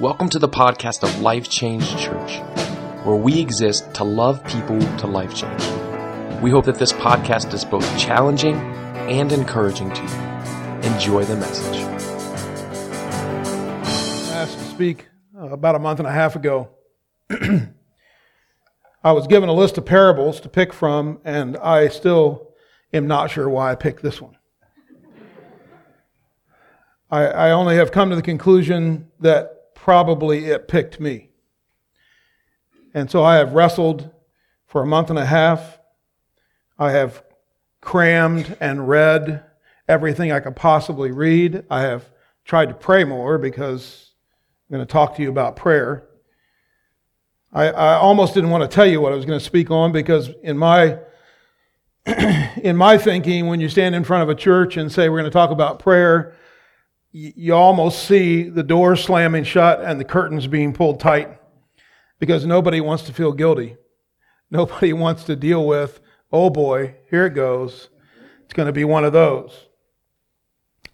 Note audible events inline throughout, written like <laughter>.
Welcome to the podcast of Life Change Church, where we exist to love people to life change. We hope that this podcast is both challenging and encouraging to you. Enjoy the message. I asked to speak uh, about a month and a half ago. <clears throat> I was given a list of parables to pick from, and I still am not sure why I picked this one. I, I only have come to the conclusion that probably it picked me. And so I have wrestled for a month and a half. I have crammed and read everything I could possibly read. I have tried to pray more because I'm going to talk to you about prayer. I, I almost didn't want to tell you what I was going to speak on because in my <clears throat> in my thinking, when you stand in front of a church and say we're going to talk about prayer, you almost see the door slamming shut and the curtains being pulled tight because nobody wants to feel guilty. Nobody <laughs> wants to deal with, oh boy, here it goes. It's going to be one of those.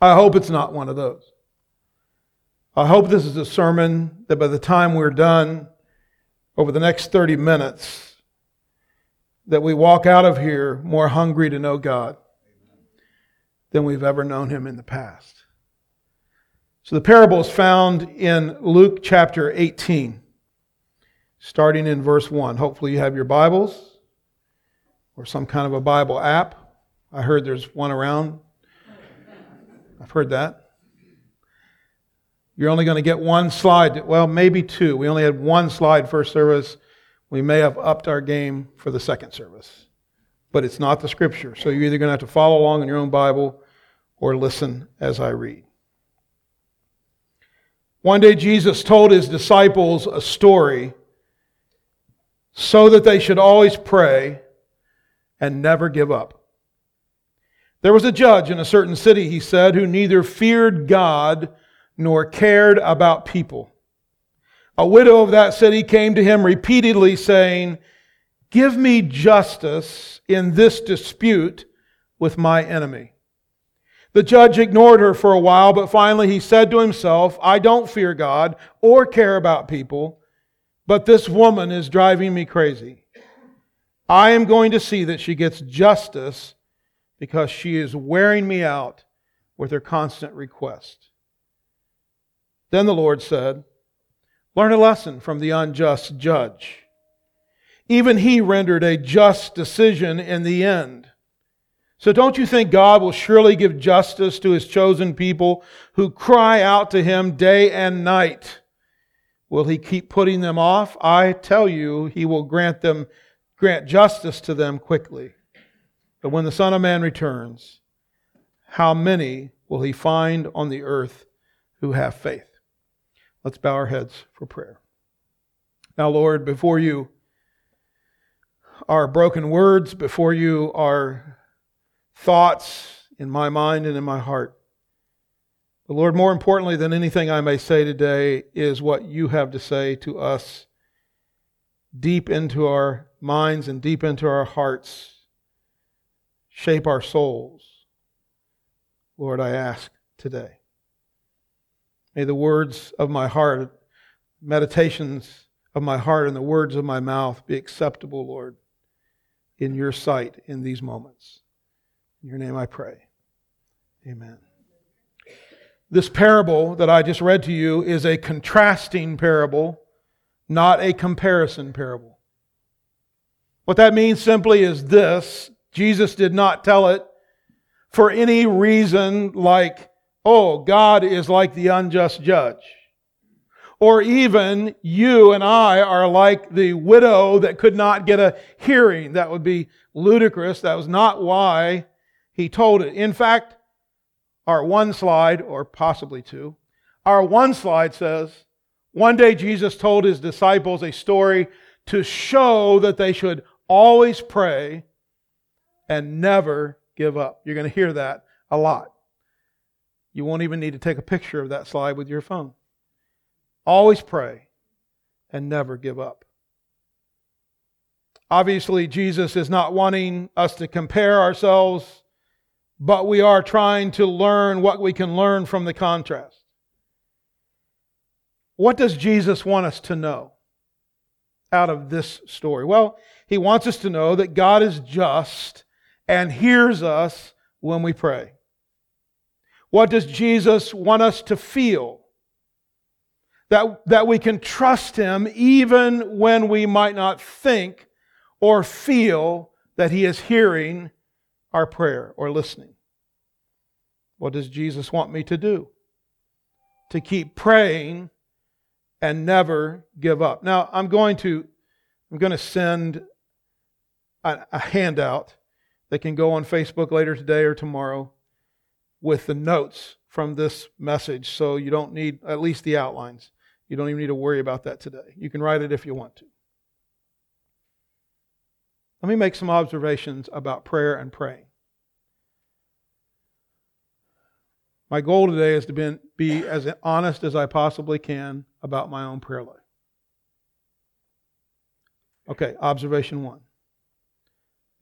I hope it's not one of those. I hope this is a sermon that by the time we're done, over the next 30 minutes, that we walk out of here more hungry to know God than we've ever known Him in the past. So the parable is found in Luke chapter 18, starting in verse 1. Hopefully, you have your Bibles or some kind of a Bible app. I heard there's one around. I've heard that. You're only going to get one slide. Well, maybe two. We only had one slide first service. We may have upped our game for the second service. But it's not the scripture. So you're either going to have to follow along in your own Bible or listen as I read. One day Jesus told his disciples a story so that they should always pray and never give up. There was a judge in a certain city, he said, who neither feared God nor cared about people. A widow of that city came to him repeatedly saying, Give me justice in this dispute with my enemy. The judge ignored her for a while, but finally he said to himself, I don't fear God or care about people, but this woman is driving me crazy. I am going to see that she gets justice because she is wearing me out with her constant request. Then the Lord said, Learn a lesson from the unjust judge. Even he rendered a just decision in the end. So don't you think God will surely give justice to his chosen people who cry out to him day and night? Will he keep putting them off? I tell you, he will grant them grant justice to them quickly. But when the Son of Man returns, how many will he find on the earth who have faith? Let's bow our heads for prayer. Now, Lord, before you are broken words, before you are thoughts in my mind and in my heart. But Lord, more importantly than anything I may say today is what you have to say to us deep into our minds and deep into our hearts. Shape our souls. Lord, I ask today. May the words of my heart, meditations of my heart, and the words of my mouth be acceptable, Lord, in your sight in these moments. In your name I pray. Amen. This parable that I just read to you is a contrasting parable, not a comparison parable. What that means simply is this Jesus did not tell it for any reason like, oh, God is like the unjust judge. Or even you and I are like the widow that could not get a hearing. That would be ludicrous. That was not why he told it. In fact, our one slide, or possibly two, our one slide says, one day Jesus told his disciples a story to show that they should always pray and never give up. You're going to hear that a lot. You won't even need to take a picture of that slide with your phone. Always pray and never give up. Obviously, Jesus is not wanting us to compare ourselves but we are trying to learn what we can learn from the contrast. What does Jesus want us to know out of this story? Well, he wants us to know that God is just and hears us when we pray. What does Jesus want us to feel? That, that we can trust Him even when we might not think or feel that He is hearing our prayer or listening. What does Jesus want me to do? To keep praying and never give up. Now, I'm going to, I'm going to send a, a handout that can go on Facebook later today or tomorrow with the notes from this message. So you don't need at least the outlines. You don't even need to worry about that today. You can write it if you want to. Let me make some observations about prayer and praying. My goal today is to be, as honest as I possibly can about my own prayer life. Okay, observation one.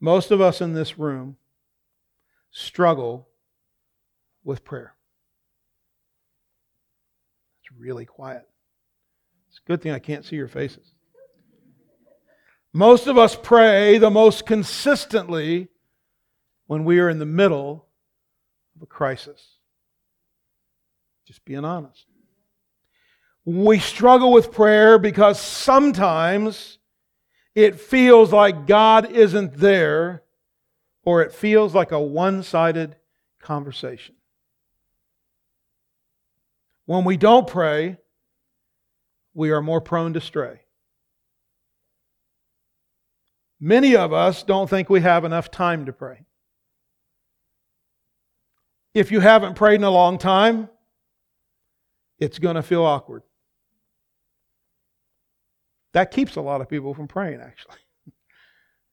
Most of us in this room struggle with prayer. It's really quiet. It's a good thing I can't see your faces. Most of us pray the most consistently when we are in the middle of a crisis. Just being honest. We struggle with prayer because sometimes it feels like God isn't there or it feels like a one sided conversation. When we don't pray, we are more prone to stray. Many of us don't think we have enough time to pray. If you haven't prayed in a long time, it's going to feel awkward. That keeps a lot of people from praying, actually. <laughs>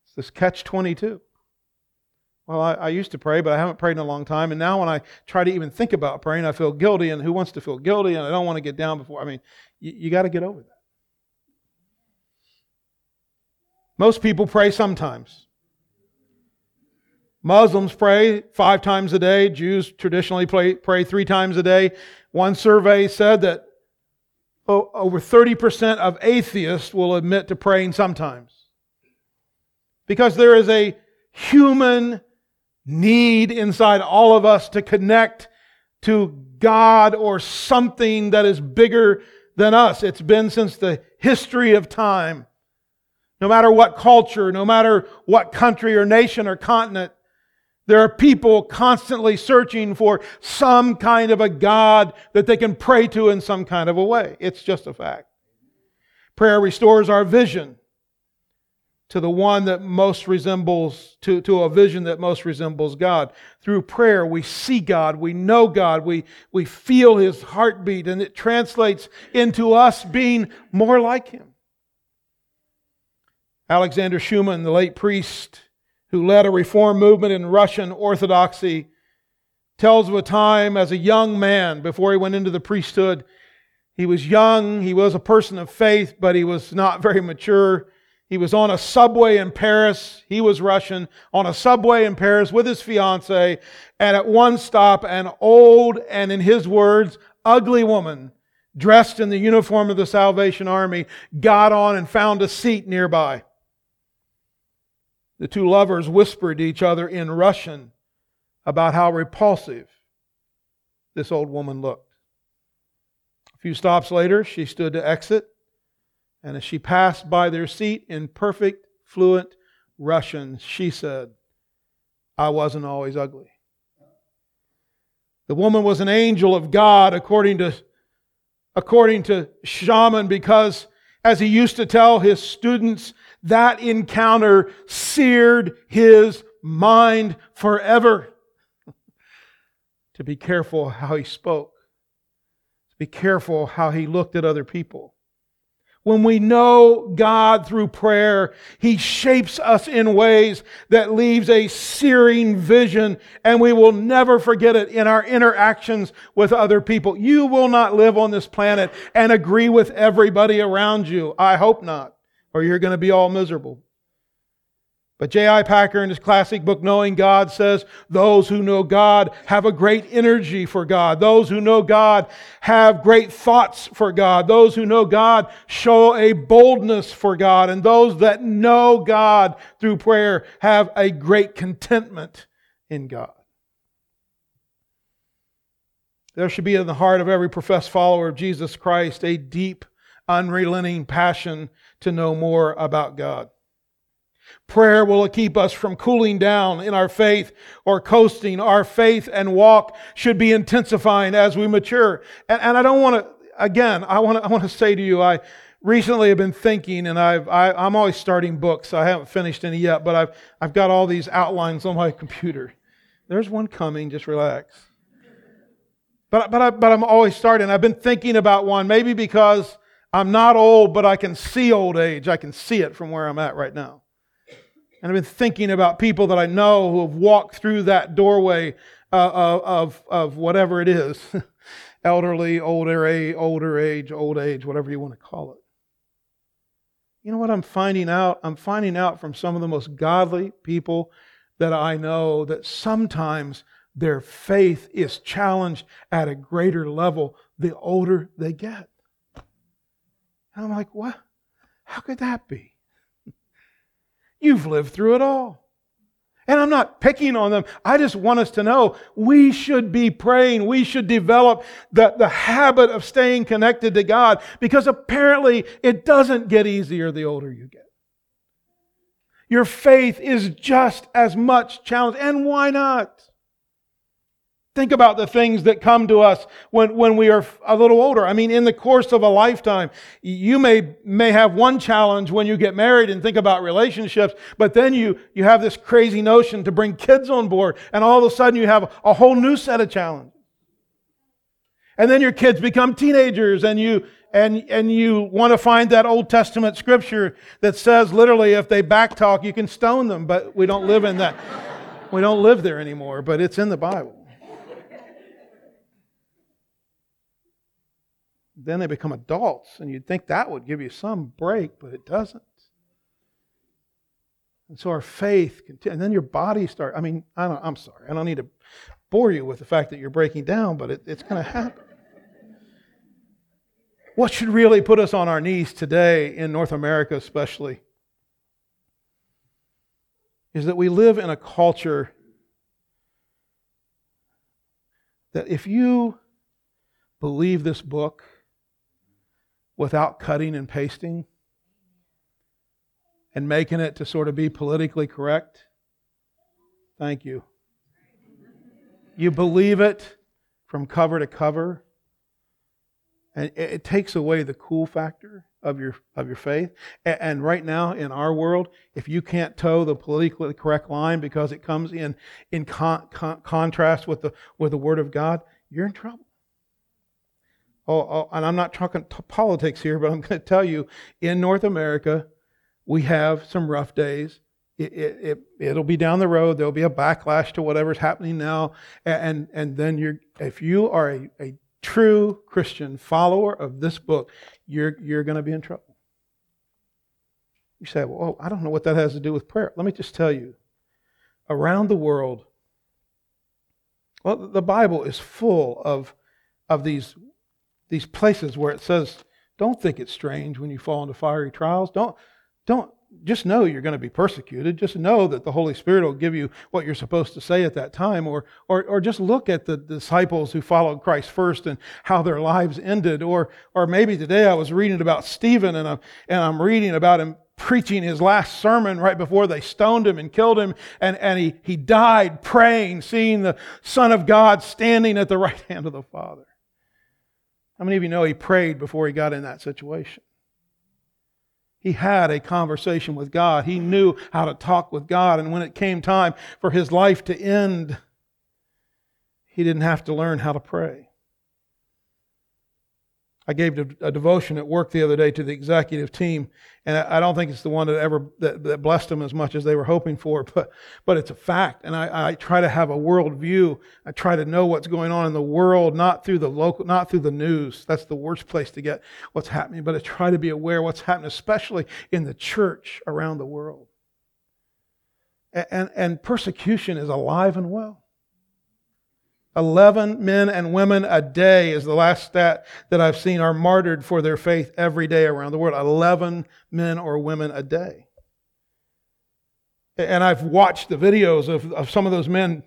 It's this catch 22. Well, I, I, used to pray, but I haven't prayed in a long time. And now when I try to even think about praying, I feel guilty. And who wants to feel guilty? And I don't want to get down before. I mean, you, you got to get over that. Most people pray sometimes. Muslims pray five times a day. Jews traditionally pray, pray three times a day. One survey said that over 30% of atheists will admit to praying sometimes. Because there is a human need inside all of us to connect to God or something that is bigger than us. It's been since the history of time. No matter what culture, no matter what country or nation or continent, there are people constantly searching for some kind of a God that they can pray to in some kind of a way. It's just a fact. Prayer restores our vision to the one that most resembles, to, to a vision that most resembles God. Through prayer, we see God, we know God, we, we feel His heartbeat, and it translates into us being more like Him. Alexander Schmemann, the late priest, who led a reform movement in Russian Orthodoxy, tells of a time as a young man before he went into the priesthood. He was young, he was a person of faith, but he was not very mature. He was on a subway in Paris. He was Russian, on a subway in Paris with his fiancee. And at one stop, an old and, in his words, ugly woman dressed in the uniform of the Salvation Army got on and found a seat nearby. The two lovers whispered to each other in Russian about how repulsive this old woman looked. A few stops later, she stood to exit, and as she passed by their seat in perfect, fluent Russian, she said, I wasn't always ugly. The woman was an angel of God, according to, according to Schmemann, because as he used to tell his students, that encounter seared his mind forever. to be careful how he spoke, to be careful how he looked at other people. When we know God through prayer, He shapes us in ways that leaves a searing vision and we will never forget it in our interactions with other people. You will not live on this planet and agree with everybody around you. I hope not or you're going to be all miserable. But J.I. Packer in his classic book, Knowing God, says those who know God have a great energy for God. Those who know God have great thoughts for God. Those who know God show a boldness for God. And those that know God through prayer have a great contentment in God. There should be in the heart of every professed follower of Jesus Christ a deep, unrelenting passion to know more about God. Prayer will keep us from cooling down in our faith or coasting. Our faith and walk should be intensifying as we mature. And, and I don't want to, again, I want to, I want to say to you, I recently have been thinking, and I've, I, i am always starting books. I haven't finished any yet, but I've, I've got all these outlines on my <laughs> computer. There's one coming, just relax. But, but, I, but I'm always starting. I've been thinking about one, maybe because I'm not old, but I can see old age. I can see it from where I'm at right now. And I've been thinking about people that I know who have walked through that doorway uh, of, of whatever it is <laughs> elderly, older age, older age, old age, whatever you want to call it. You know what I'm finding out? I'm finding out from some of the most godly people that I know that sometimes their faith is challenged at a greater level the older they get. And I'm like, what? How could that be? <laughs> You've lived through it all. And I'm not picking on them. I just want us to know we should be praying. We should develop the, the habit of staying connected to God because apparently it doesn't get easier the older you get. Your faith is just as much challenged. And why not? Think about the things that come to us when, when we are a little older. I mean, in the course of a lifetime, you may, may have one challenge when you get married and think about relationships, but then you, you have this crazy notion to bring kids on board, and all of a sudden you have a whole new set of challenges. And then your kids become teenagers and you, and, and you want to find that Old Testament scripture that says literally if they backtalk, you can stone them, but we don't live in that. we don't live there anymore, but it's in the Bible. Then they become adults, and you'd think that would give you some break, but it doesn't. And so our faith, and then your body starts. I mean, I don't, I'm sorry, I don't need to bore you with the fact that you're breaking down, but it, it's going to happen. What should really put us on our knees today, in North America especially, is that we live in a culture that if you believe this book, without cutting and pasting and making it to sort of be politically correct? Thank you. You believe it from cover to cover, and it takes away the cool factor of your of your faith. And right now in our world, if you can't toe the politically correct line because it comes in in con, con, contrast with the with the Word of God, you're in trouble. Oh, oh, and I'm not talking politics here, but I'm going to tell you in North America, we have some rough days. It, it, it, will be down the road. There'll be a backlash to whatever's happening now. And, and then you're, if you are a, a true Christian follower of this book, you're, you're going to be in trouble. You say, well, oh, I don't know what that has to do with prayer. Let me just tell you around the world, well, the Bible is full of, of these these places where it says, don't think it's strange when you fall into fiery trials. Don't, don't, just know you're going to be persecuted. Just know that the Holy Spirit will give you what you're supposed to say at that time. Or, or, or just look at the disciples who followed Christ first and how their lives ended. Or, or maybe today I was reading about Stephen and I'm, and I'm reading about him preaching his last sermon right before they stoned him and killed him. And, and he, he died praying, seeing the Son of God standing at the right <laughs> hand of the Father. How many of you know he prayed before he got in that situation? He had a conversation with God. He knew how to talk with God. And when it came time for his life to end, he didn't have to learn how to pray. I gave a devotion at work the other day to the executive team, and I don't think it's the one that ever that, that blessed them as much as they were hoping for, <laughs> but but it's a fact. And I, I try to have a world view. I try to know what's going on in the world, not through the local, not through the news. That's the worst place to get what's happening. But I try to be aware what's happening, especially in the church around the world. And, and persecution is alive and well. 11 men and women a day is the last stat that I've seen are martyred for their faith every day around the world. 11 men or women a day. And I've watched the videos of, of some of those men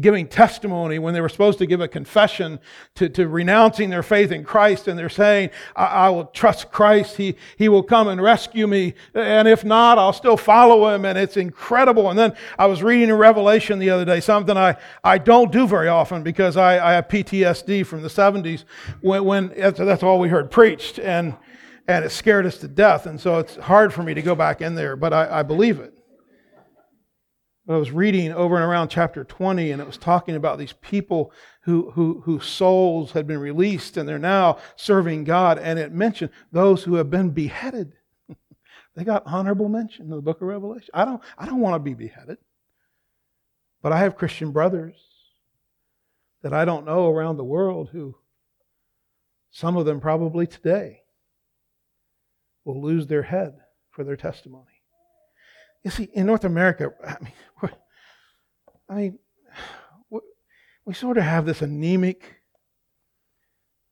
giving testimony when they were supposed to give a confession to, to renouncing their faith in Christ and they're saying, I, I, will trust Christ. He, he will come and rescue me. And if not, I'll still follow him. And it's incredible. And then I was reading in Revelation the other day, something I, I don't do very often because I, I have PTSD from the 70s when, when that's all we heard preached. And, and it scared us to death. And so it's hard for me to go back in there, but I, I believe it. I was reading over and around chapter 20, and it was talking about these people who, who, whose souls had been released and they're now serving God. And it mentioned those who have been beheaded. <laughs> they got honorable mention in the book of Revelation. I don't, I don't want to be beheaded. But I have Christian brothers that I don't know around the world who, some of them probably today, will lose their head for their testimony. You see, in North America, I mean, I mean, we sort of have this anemic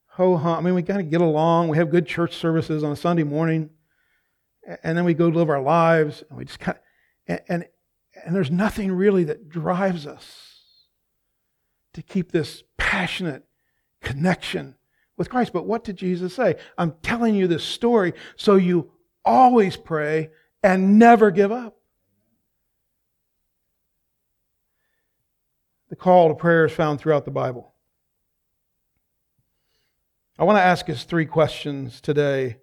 ho hum. I mean, we got to get along. We have good church services on a Sunday morning, and then we go live our lives, and we just kind of, and, and, and there's nothing really that drives us to keep this passionate connection with Christ. But what did Jesus say? I'm telling you this story so you always pray and never give up. The call to prayer is found throughout the Bible. I want to ask us three questions today.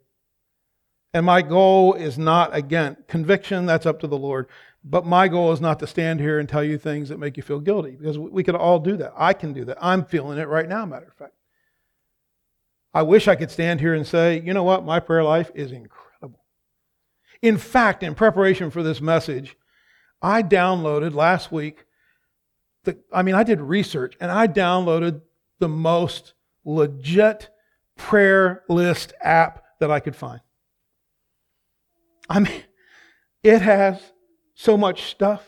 And my goal is not, again, conviction, that's up to the Lord. But my goal is not to stand here and tell you things that make you feel guilty, because we could all do that. I can do that. I'm feeling it right now, matter of fact. I wish I could stand here and say, you know what, my prayer life is incredible. In fact, in preparation for this message, I downloaded last week the, I mean, I did research and I downloaded the most legit prayer list app that I could find. I mean, it has so much stuff.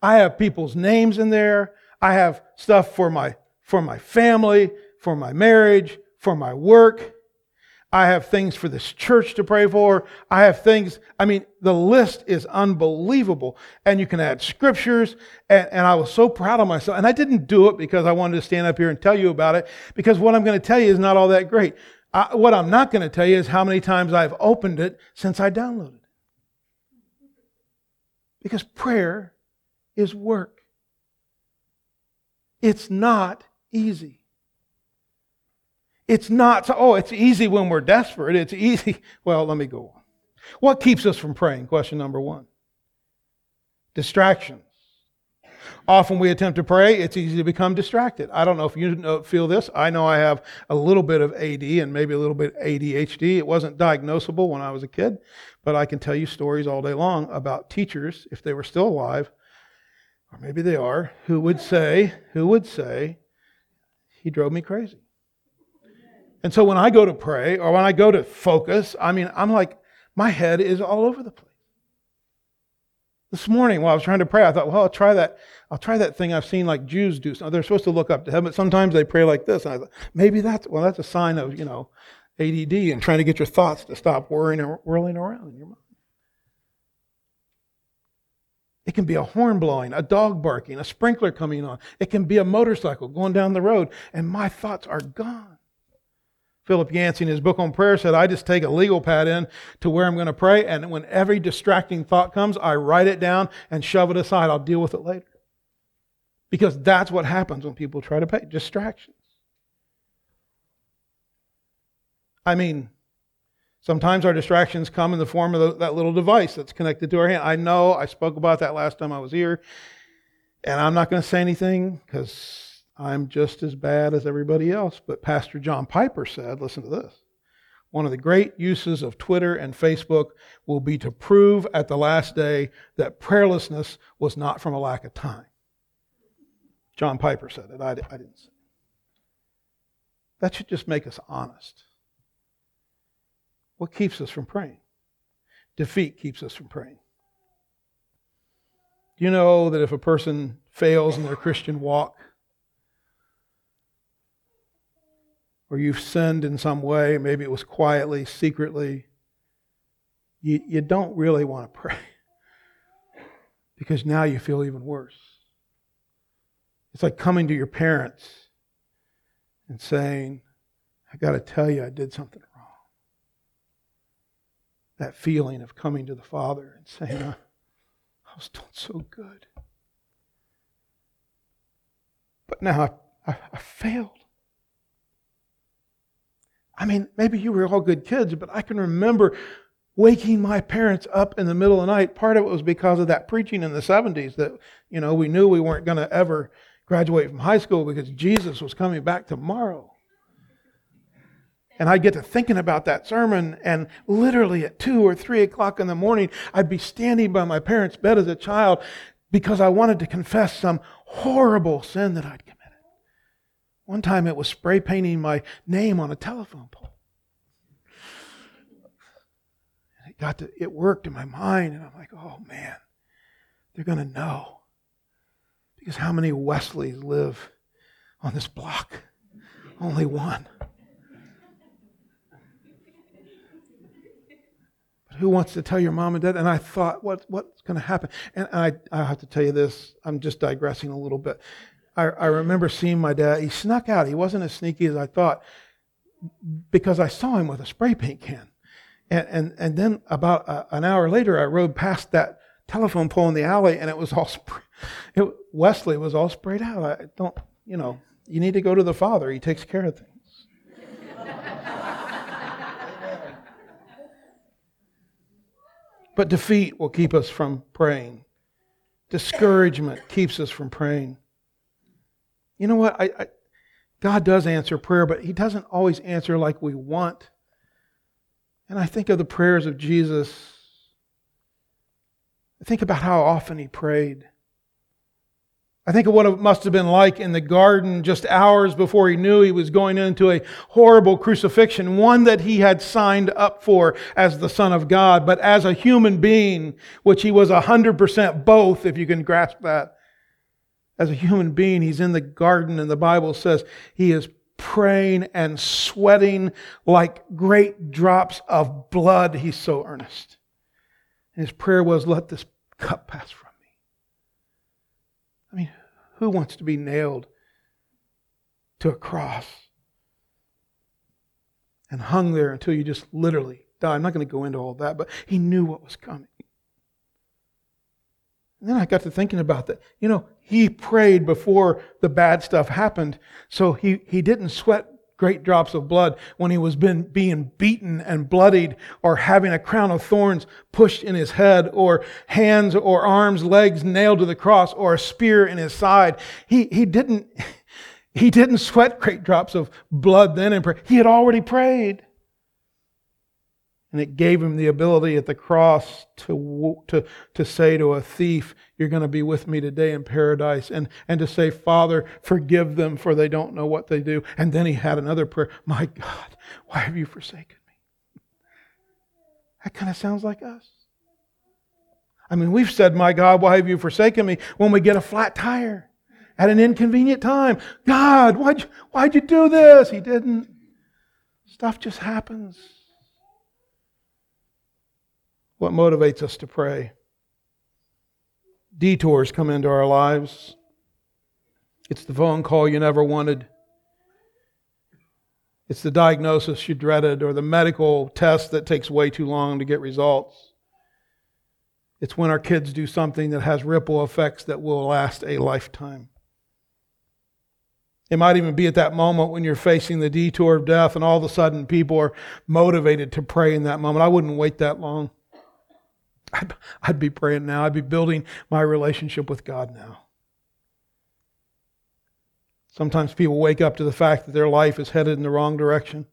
I have people's names in there. I have stuff for my, for my family, for my marriage, for my work. I have things for this church to pray for. I have things, I mean, the list is unbelievable. And you can add scriptures. And, and, I was so proud of myself. And I didn't do it because I wanted to stand up here and tell you about it, because what I'm going to tell you is not all that great. I, what I'm not going to tell you is how many times I've opened it since I downloaded it. Because prayer is work, it's not easy. It's not, oh, it's easy when we're desperate. It's easy. <laughs> Well, let me go on. What keeps us from praying? Question number one distractions. Often we attempt to pray, it's easy to become distracted. I don't know if you feel this. I know I have a little bit of AD and maybe a little bit ADHD. It wasn't diagnosable when I was a kid, but I can tell you stories all day long about teachers, if they were still alive, or maybe they are, who would say, who would say, he drove me crazy. And so when I go to pray or when I go to focus, I mean, I'm like, my head is all over the place. This morning, while I was trying to pray, I thought, well, I'll try that. I'll try that thing I've seen like Jews do. So they're supposed to look up to heaven, but sometimes they pray like this. And I thought, maybe that's well, that's a sign of you know ADD and trying to get your thoughts to stop worrying and whirling around in your mind. It can be a horn blowing, a dog barking, a sprinkler coming on. It can be a motorcycle going down the road, and my thoughts are gone. Philip Yancey in his book on prayer said, I just take a legal pad in to where I'm going to pray, and when every distracting thought comes, I write it down and shove it aside. I'll deal with it later. Because that's what happens when people try to pray distractions. I mean, sometimes our distractions come in the form of the, that little device that's connected to our hand. I know I spoke about that last time I was here, and I'm not going to say anything because I'm just as bad as everybody else. But Pastor John Piper said, listen to this. One of the great uses of Twitter and Facebook will be to prove at the last day that prayerlessness was not from a lack of time. John Piper said it. I, I didn't say it. That should just make us honest. What keeps us from praying? Defeat keeps us from praying. Do you know that if a person fails in their Christian walk, or you've sinned in some way, maybe it was quietly, secretly, you, you don't really want to pray <laughs> because now you feel even worse. It's like coming to your parents and saying, I got to tell you, I did something wrong. That feeling of coming to the Father and saying, I, I was doing so good. But now I, I, I failed. I mean, maybe you were all good kids, but I can remember waking my parents up in the middle of the night. Part of it was because of that preaching in the 70s that, you know, we knew we weren't going to ever graduate from high school because Jesus was coming back tomorrow. And I'd get to thinking about that sermon, and literally at two or three o'clock in the morning, I'd be standing by my parents' bed as a child because I wanted to confess some horrible sin that I'd committed. One time it was spray painting my name on a telephone pole. it got to, it worked in my mind, and I'm like, oh man, they're going to know. Because how many Wesleys live on this block? Only one. But who wants to tell your mom and dad? And I thought, what, what's going to happen? And I, I have to tell you this, I'm just digressing a little bit. I, I remember seeing my dad. He snuck out. He wasn't as sneaky as I thought because I saw him with a spray paint can. And, and, and then about a, an hour later, I rode past that telephone pole in the alley and it was all, <laughs> spray, it, Wesley was all sprayed out. I don't, you know, you need to go to the Father. He takes care of things. but defeat will keep us from praying. Discouragement keeps us from praying. You know what? I, I, God does answer prayer, but He doesn't always answer like we want. And I think of the prayers of Jesus. I think about how often He prayed. I think of what it must have been like in the garden just hours before he knew he was going into a horrible crucifixion, one that he had signed up for as the Son of God, but as a human being, which he was 100% both, if you can grasp that. As a human being, he's in the garden, and the Bible says he is praying and sweating like great drops of blood. He's so earnest. And his prayer was, Let this cup pass from me. I mean, who wants to be nailed to a cross and hung there until you just literally die? I'm not going to go into all that, but he knew what was coming. And then I got to thinking about that. You know, he prayed before the bad stuff happened, so he, he didn't sweat great drops of blood when he was been, being beaten and bloodied or having a crown of thorns pushed in his head or hands or arms, legs nailed to the cross or a spear in his side. He, he didn't, <laughs> he didn't sweat great drops of blood then and pray. He had already prayed. And it gave him the ability at the cross to, to, to say to a thief, You're going to be with me today in paradise. And, and to say, Father, forgive them, for they don't know what they do. And then he had another prayer My God, why have you forsaken me? That kind of sounds like us. I mean, we've said, My God, why have you forsaken me? when we get a flat tire at an inconvenient time. God, why'd you, why'd you do this? He didn't. Stuff just happens. What motivates us to pray? Detours come into our lives. It's the phone call you never wanted. It's the diagnosis you dreaded or the medical test that takes way too long to get results. It's when our kids do something that has ripple effects that will last a lifetime. It might even be at that moment when you're facing the detour of death and all of a sudden people are motivated to pray in that moment. I wouldn't wait that long. I'd, I'd be praying now. I'd be building my relationship with God now. Sometimes people wake up to the fact that their life is headed in the wrong direction.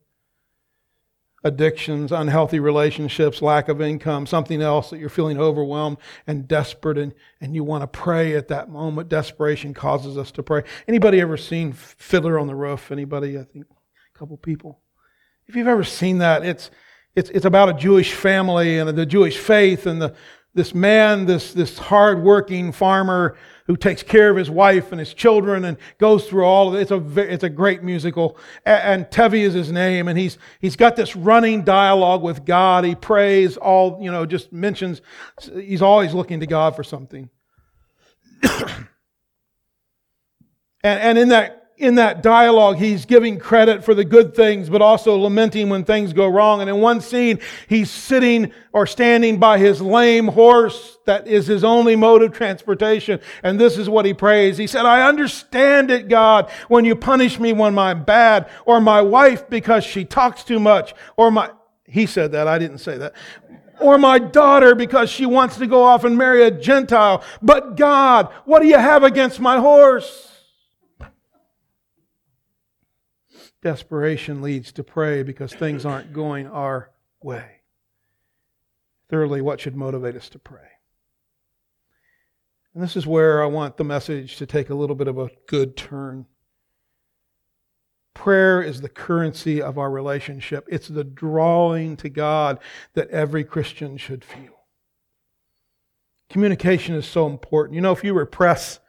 Addictions, unhealthy relationships, lack of income, something else that you're feeling overwhelmed and desperate and, and you want to pray at that moment. Desperation causes us to pray. Anybody ever seen Fiddler on the Roof? Anybody? I think a couple people. If you've ever seen that, it's it's, it's about a Jewish family and the Jewish faith and the, this man, this, this hard-working farmer who takes care of his wife and his children and goes through all of it. It's a, it's a great musical. And, and Tevye is his name, and he's, he's got this running dialogue with God. He prays all, you know, just mentions, he's always looking to God for something. <coughs> and, and in that in that dialogue, he's giving credit for the good things, but also lamenting when things go wrong. And in one scene, he's sitting or standing by his lame horse that is his only mode of transportation. And this is what he prays. He said, I understand it, God, when you punish me when I'm bad, or my wife because she talks too much, or my, he said that, I didn't say that. Or my daughter because she wants to go off and marry a Gentile. But God, what do you have against my horse? Desperation leads to pray because things aren't going our way. Thirdly, what should motivate us to pray? And this is where I want the message to take a little bit of a good turn. Prayer is the currency of our relationship. It's the drawing to God that every Christian should feel. Communication is so important. You know, if you repress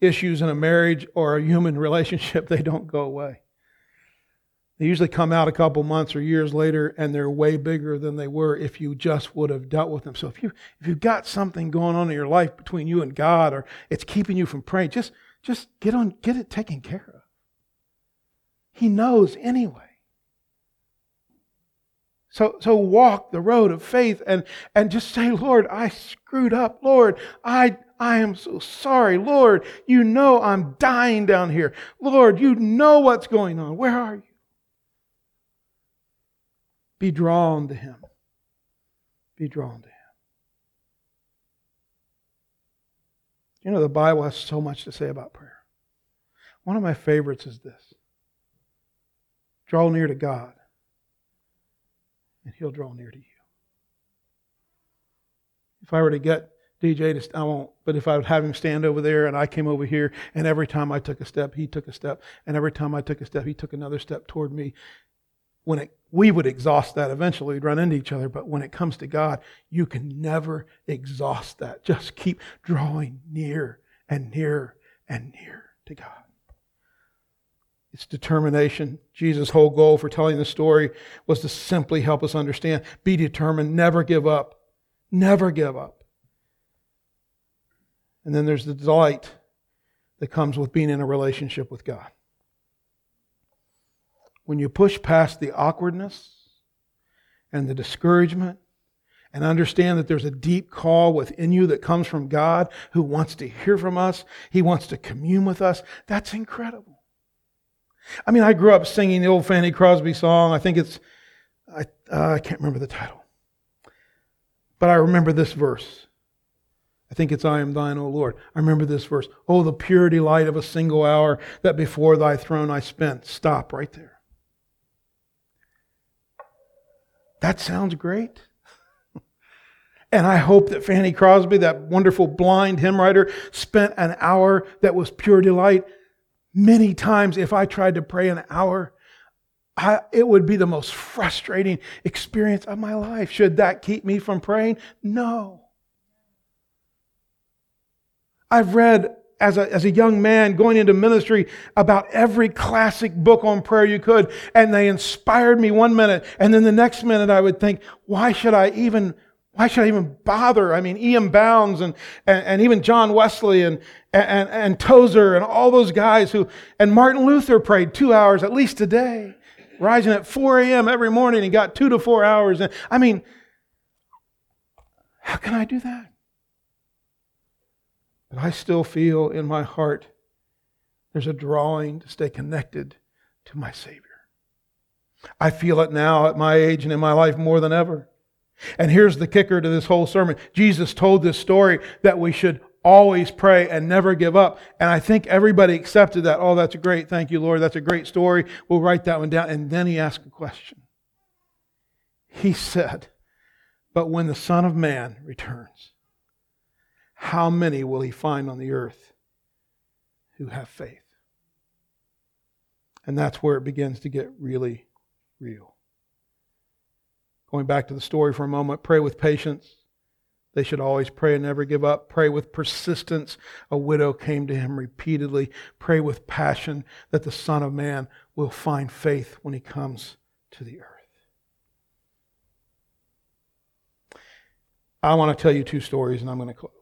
issues in a marriage or a human <laughs> relationship, they don't go away. They usually come out a couple months or years later and they're way bigger than they were if you just would have dealt with them. So if you if you've got something going on in your life between you and God or it's keeping you from praying, just just get on get it taken care of. He knows anyway. So, so walk the road of faith and, and just say, Lord, I screwed up. Lord, I, I am so sorry. Lord, you know I'm dying down here. Lord, you know what's going on. Where are you? Be drawn to Him. Be drawn to Him. You know, the Bible has so much to say about prayer. One of my favorites is this draw near to God, and He'll draw near to you. If I were to get DJ to, I won't, but if I would have him stand over there and I came over here, and every time I took a step, he took a step, and every time I took a step, he took another step toward me, when it, we would exhaust that eventually, we'd run into each other. But when it comes to God, you can never exhaust that. Just keep drawing near and nearer and near to God. It's determination. Jesus' whole goal for telling the story was to simply help us understand be determined, never give up. Never give up. And then there's the delight that comes with being in a relationship with God when you push past the awkwardness and the discouragement and understand that there's a deep call within you that comes from God who wants to hear from us, He wants to commune with us, that's incredible. I mean, I grew up singing the old Fanny Crosby song. I think it's, I, uh, I can't remember the title. But I remember this verse. I think it's I am thine, O Lord. I remember this verse. Oh, the purity light of a single hour that before thy throne I spent. Stop right there. That sounds great. <laughs> And I hope that Fanny Crosby, that wonderful blind hymn writer, spent an hour that was pure delight. Many times, if I tried to pray an hour, I, it would be the most frustrating experience of my life. Should that keep me from praying? No. I've read as a, as a young man going into ministry about every classic book on prayer you could, and they inspired me one minute, and then the next minute I would think, why should I even, why should I even bother? I mean, E.M. Bounds and, and, and, even John Wesley and, and, and Tozer and all those guys who, and Martin Luther prayed two hours at least a day, rising at 4 a.m. every morning and got two to four hours. And I mean, how can I do that? But I still feel in my heart there's a drawing to stay connected to my Savior. I feel it now at my age and in my life more than ever. And here's the kicker to this whole sermon Jesus told this story that we should always pray and never give up. And I think everybody accepted that. Oh, that's great. Thank you, Lord. That's a great story. We'll write that one down. And then he asked a question. He said, But when the Son of Man returns, how many will he find on the earth who have faith? And that's where it begins to get really real. Going back to the story for a moment, pray with patience, They should always pray and never give up. Pray with persistence. A widow came to him repeatedly. Pray with passion that the Son of Man will find faith when he comes to the earth. I want to tell you two stories and I'm going to close.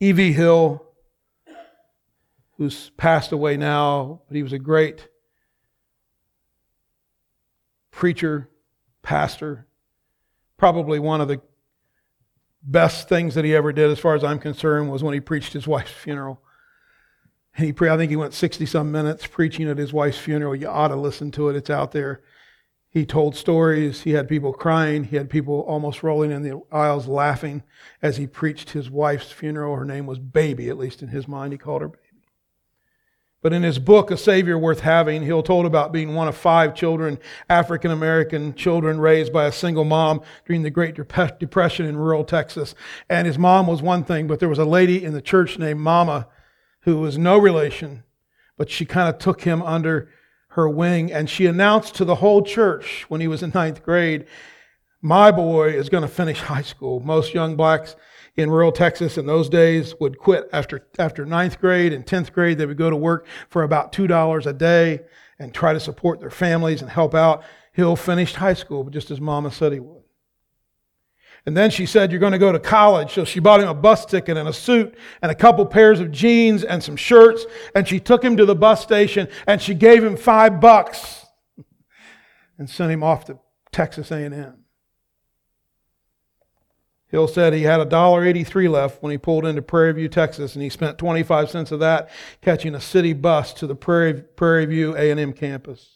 E.V. Hill, who's passed away now, but he was a great preacher, pastor, probably one of the best things that he ever did, as far as I'm concerned, was when he preached his wife's funeral. And he, I think he went 60 some minutes preaching at his wife's funeral. You ought to listen to it, it's out there. He told stories. He had people crying. He had people almost rolling in the aisles laughing as he preached his wife's funeral. Her name was Baby, at least in his mind, he called her Baby. But in his book, A Savior Worth Having, he'll told about being one of five children, African American children raised by a single mom during the Great Depression in rural Texas. And his mom was one thing, but there was a lady in the church named Mama who was no relation, but she kind of took him under her wing, and she announced to the whole church when he was in ninth grade, My boy is going to finish <laughs> high school. Most young blacks in rural Texas in those days would quit after, after ninth grade and 10th grade. They would go to work for about $2 a day and try to support their families and help out. Hill finished high school, just as Mama said he would. And then she said, You're going to go to college. So she bought him a bus ticket and a suit and a couple pairs of jeans and some shirts. And she took him to the bus station and she gave him five bucks and sent him off to Texas A&M. Hill said he had a dollar eighty-three left when he pulled into Prairie View, Texas, and he spent 25 cents of that catching a city bus to the Prairie, Prairie View A&M campus.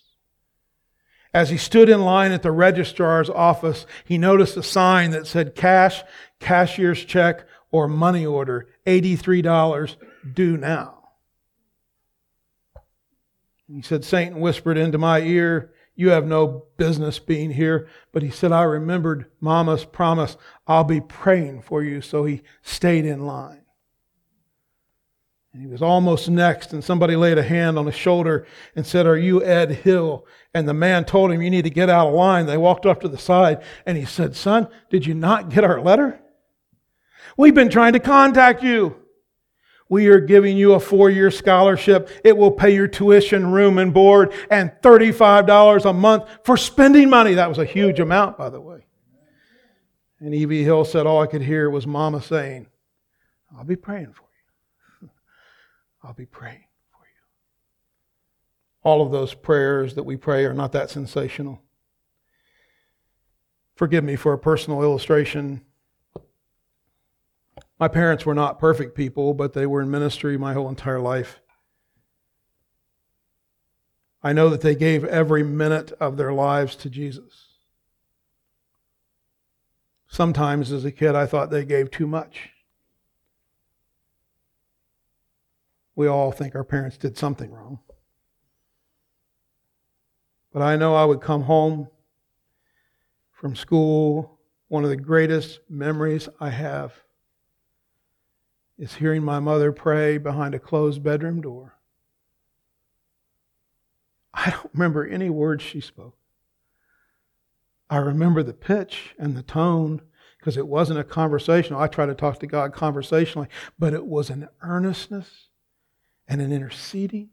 As he stood in line at the registrar's office, he noticed a sign that said cash, cashier's check, or money order, $83 due now. He said, Satan whispered into my ear, You have no business being here. But he said, I remembered Mama's promise, I'll be praying for you. So he stayed in line. And he was almost next, and somebody laid a hand on his shoulder and said, Are you Ed Hill? And the man told him, You need to get out of line. They walked off to the side, and he said, Son, did you not get our letter? We've been trying to contact you. We are giving you a four year scholarship. It will pay your tuition, room, and board, and $35 a month for spending money. That was a huge amount, by the way. And E.V. Hill said, All I could hear was Mama saying, I'll be praying for you. I'll be praying for you. All of those prayers that we pray are not that sensational. Forgive me for a personal illustration. My parents were not perfect people, but they were in ministry my whole entire life. I know that they gave every minute of their lives to Jesus. Sometimes as a kid, I thought they gave too much. We all think our parents did something wrong. But I know I would come home from school. One of the greatest memories I have is hearing my mother pray behind a closed bedroom door. I don't remember any words she spoke. I remember the pitch and the tone because it wasn't a conversational. I try to talk to God conversationally, but it was an earnestness and an interceding.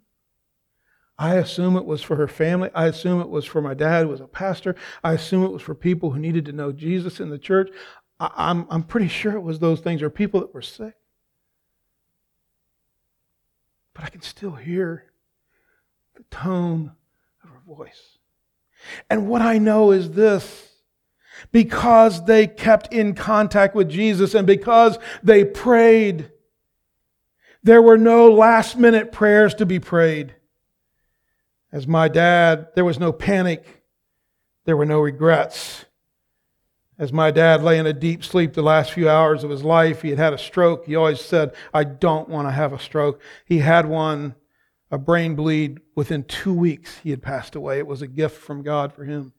I assume it was for her family. I assume it was for my dad, who was a pastor. I assume it was for people who needed to know Jesus in the church. I, I'm, I'm pretty sure it was those things, or people that were sick. But I can still hear the tone of her voice. And what I know is this because they kept in contact with Jesus and because they prayed, there were no last minute prayers to be prayed. As my dad, there was no panic. There were no regrets. As my dad lay in a deep sleep the last few hours of his life, he had had a stroke. He always said, I don't want to have a stroke. He had one, a brain bleed. Within two weeks, he had passed away. It was a gift from God for him.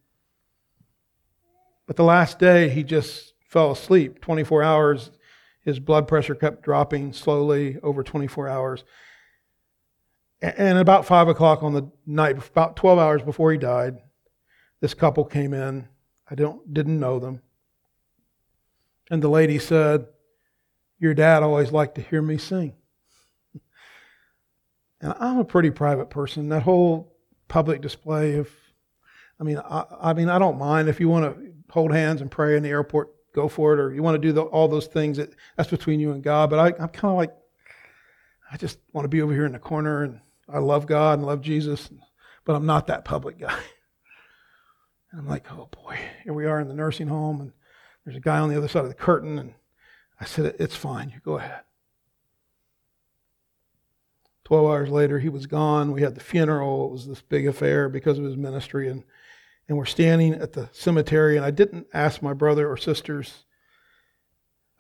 But the last day, he just fell asleep. 24 hours his blood pressure kept dropping slowly over 24 hours. And about 5 o'clock on the night, about 12 hours before he died, this couple came in. I don't, didn't know them. And the lady said, Your dad always liked to hear me sing. <laughs> And I'm a pretty private person. That whole public display of, I mean, I, I mean, I don't mind if you want to hold hands and pray in the airport, go for it, or you want to do the, all those things. That, that's between you and God. But I, I'm kind of like, I just want to be over here in the corner, and I love God and love Jesus, but I'm not that public guy. <laughs> And I'm like, oh boy, here we are in the nursing home, and there's a guy on the other side of the curtain, and I said, it's fine, you go ahead. 12 hours later, he was gone. We had the funeral. It was this big affair because of his ministry. And, and we're standing at the cemetery, and I didn't ask my brother or sisters.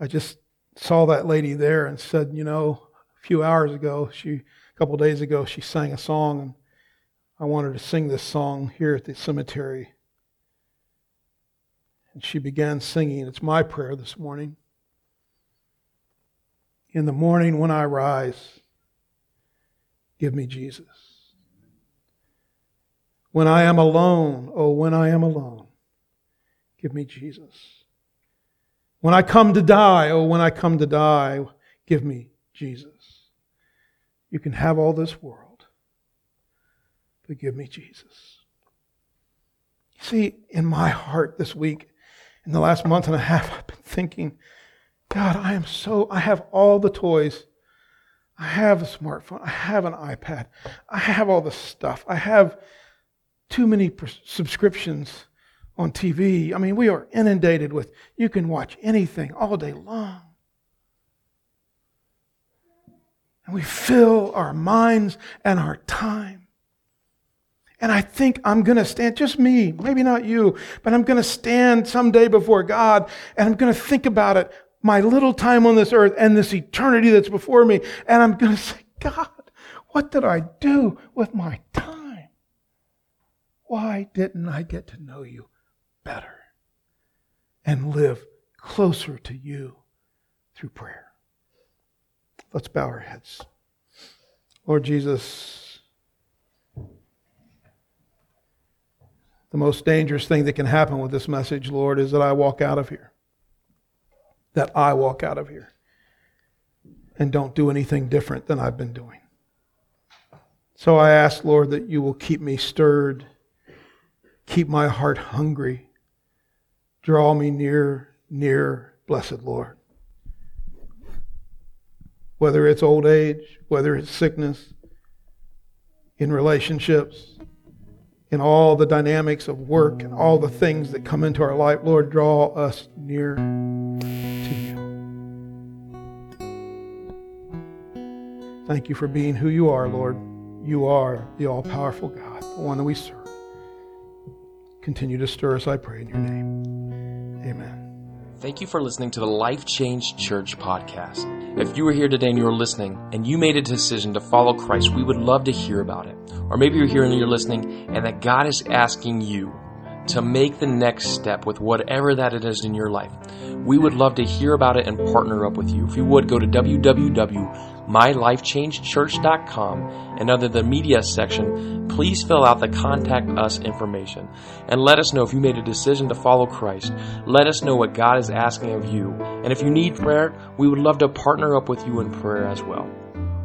I just saw that lady there and said, You know, a few hours ago, she, a couple days ago, she sang a song, and I wanted to sing this song here at the cemetery. And she began singing. It's my prayer this morning. In the morning when I rise, Give me Jesus. When I am alone, oh, when I am alone, give me Jesus. When I come to die, oh, when I come to die, give me Jesus. You can have all this world, but give me Jesus. See, in my heart this week, in the last month and a half, I've been thinking, God, I am so, I have all the toys I have a smartphone. I have an iPad. I have all this stuff. I have too many subscriptions on TV. I mean, we are inundated with, you can watch anything all day long. And we fill our minds and our time. And I think I'm going to stand, just me, maybe not you, but I'm going to stand someday before God and I'm going to think about it my little time on this earth and this eternity that's before me. And I'm going to say, God, what did I do with my? Why didn't I get to know you better and live closer to you through prayer? Let's bow our heads. Lord Jesus, the most dangerous thing that can happen with this message, Lord, is that I walk out of here that I walk out of here and don't do anything different than I've been doing. So I ask, Lord, that you will keep me stirred, keep my heart hungry, draw me near, near, blessed Lord. Whether it's old age, whether it's sickness, in relationships, in all the dynamics of work and all the things that come into our life, Lord, draw us near to you. Thank you for being who you are, Lord. You are the all powerful God, the one that we serve. Continue to stir us, I pray, in your name. Amen. Thank you for listening to the Life Change Church podcast. If you were here today and you're listening and you made a decision to follow Christ, we would love to hear about it. Or maybe you're here and you're listening and that God is asking you to make the next step with whatever that it is in your life. We would love to hear about it and partner up with you. If you would, go to www.mylifechangechurch.com and under the media section, please fill out the contact us information and let us know if you made a decision to follow Christ. Let us know what God is asking of you. And if you need prayer, we would love to partner up with you in prayer as well.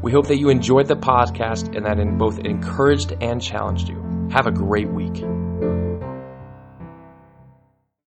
We hope that you enjoyed the podcast and that it both encouraged and challenged you. Have a great week.